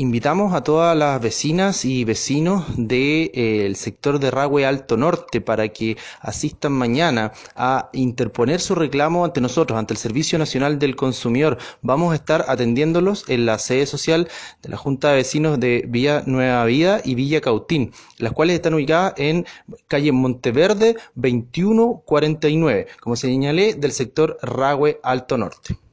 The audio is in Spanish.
Invitamos a todas las vecinas y vecinos del eh, sector de Ragüe Alto Norte para que asistan mañana a interponer su reclamo ante nosotros, ante el Servicio Nacional del Consumidor. Vamos a estar atendiéndolos en la sede social de la Junta de Vecinos de Villa Nueva Vida y Villa Cautín, las cuales están ubicadas en calle Monteverde 2149, como señalé, del sector Ragüe Alto Norte.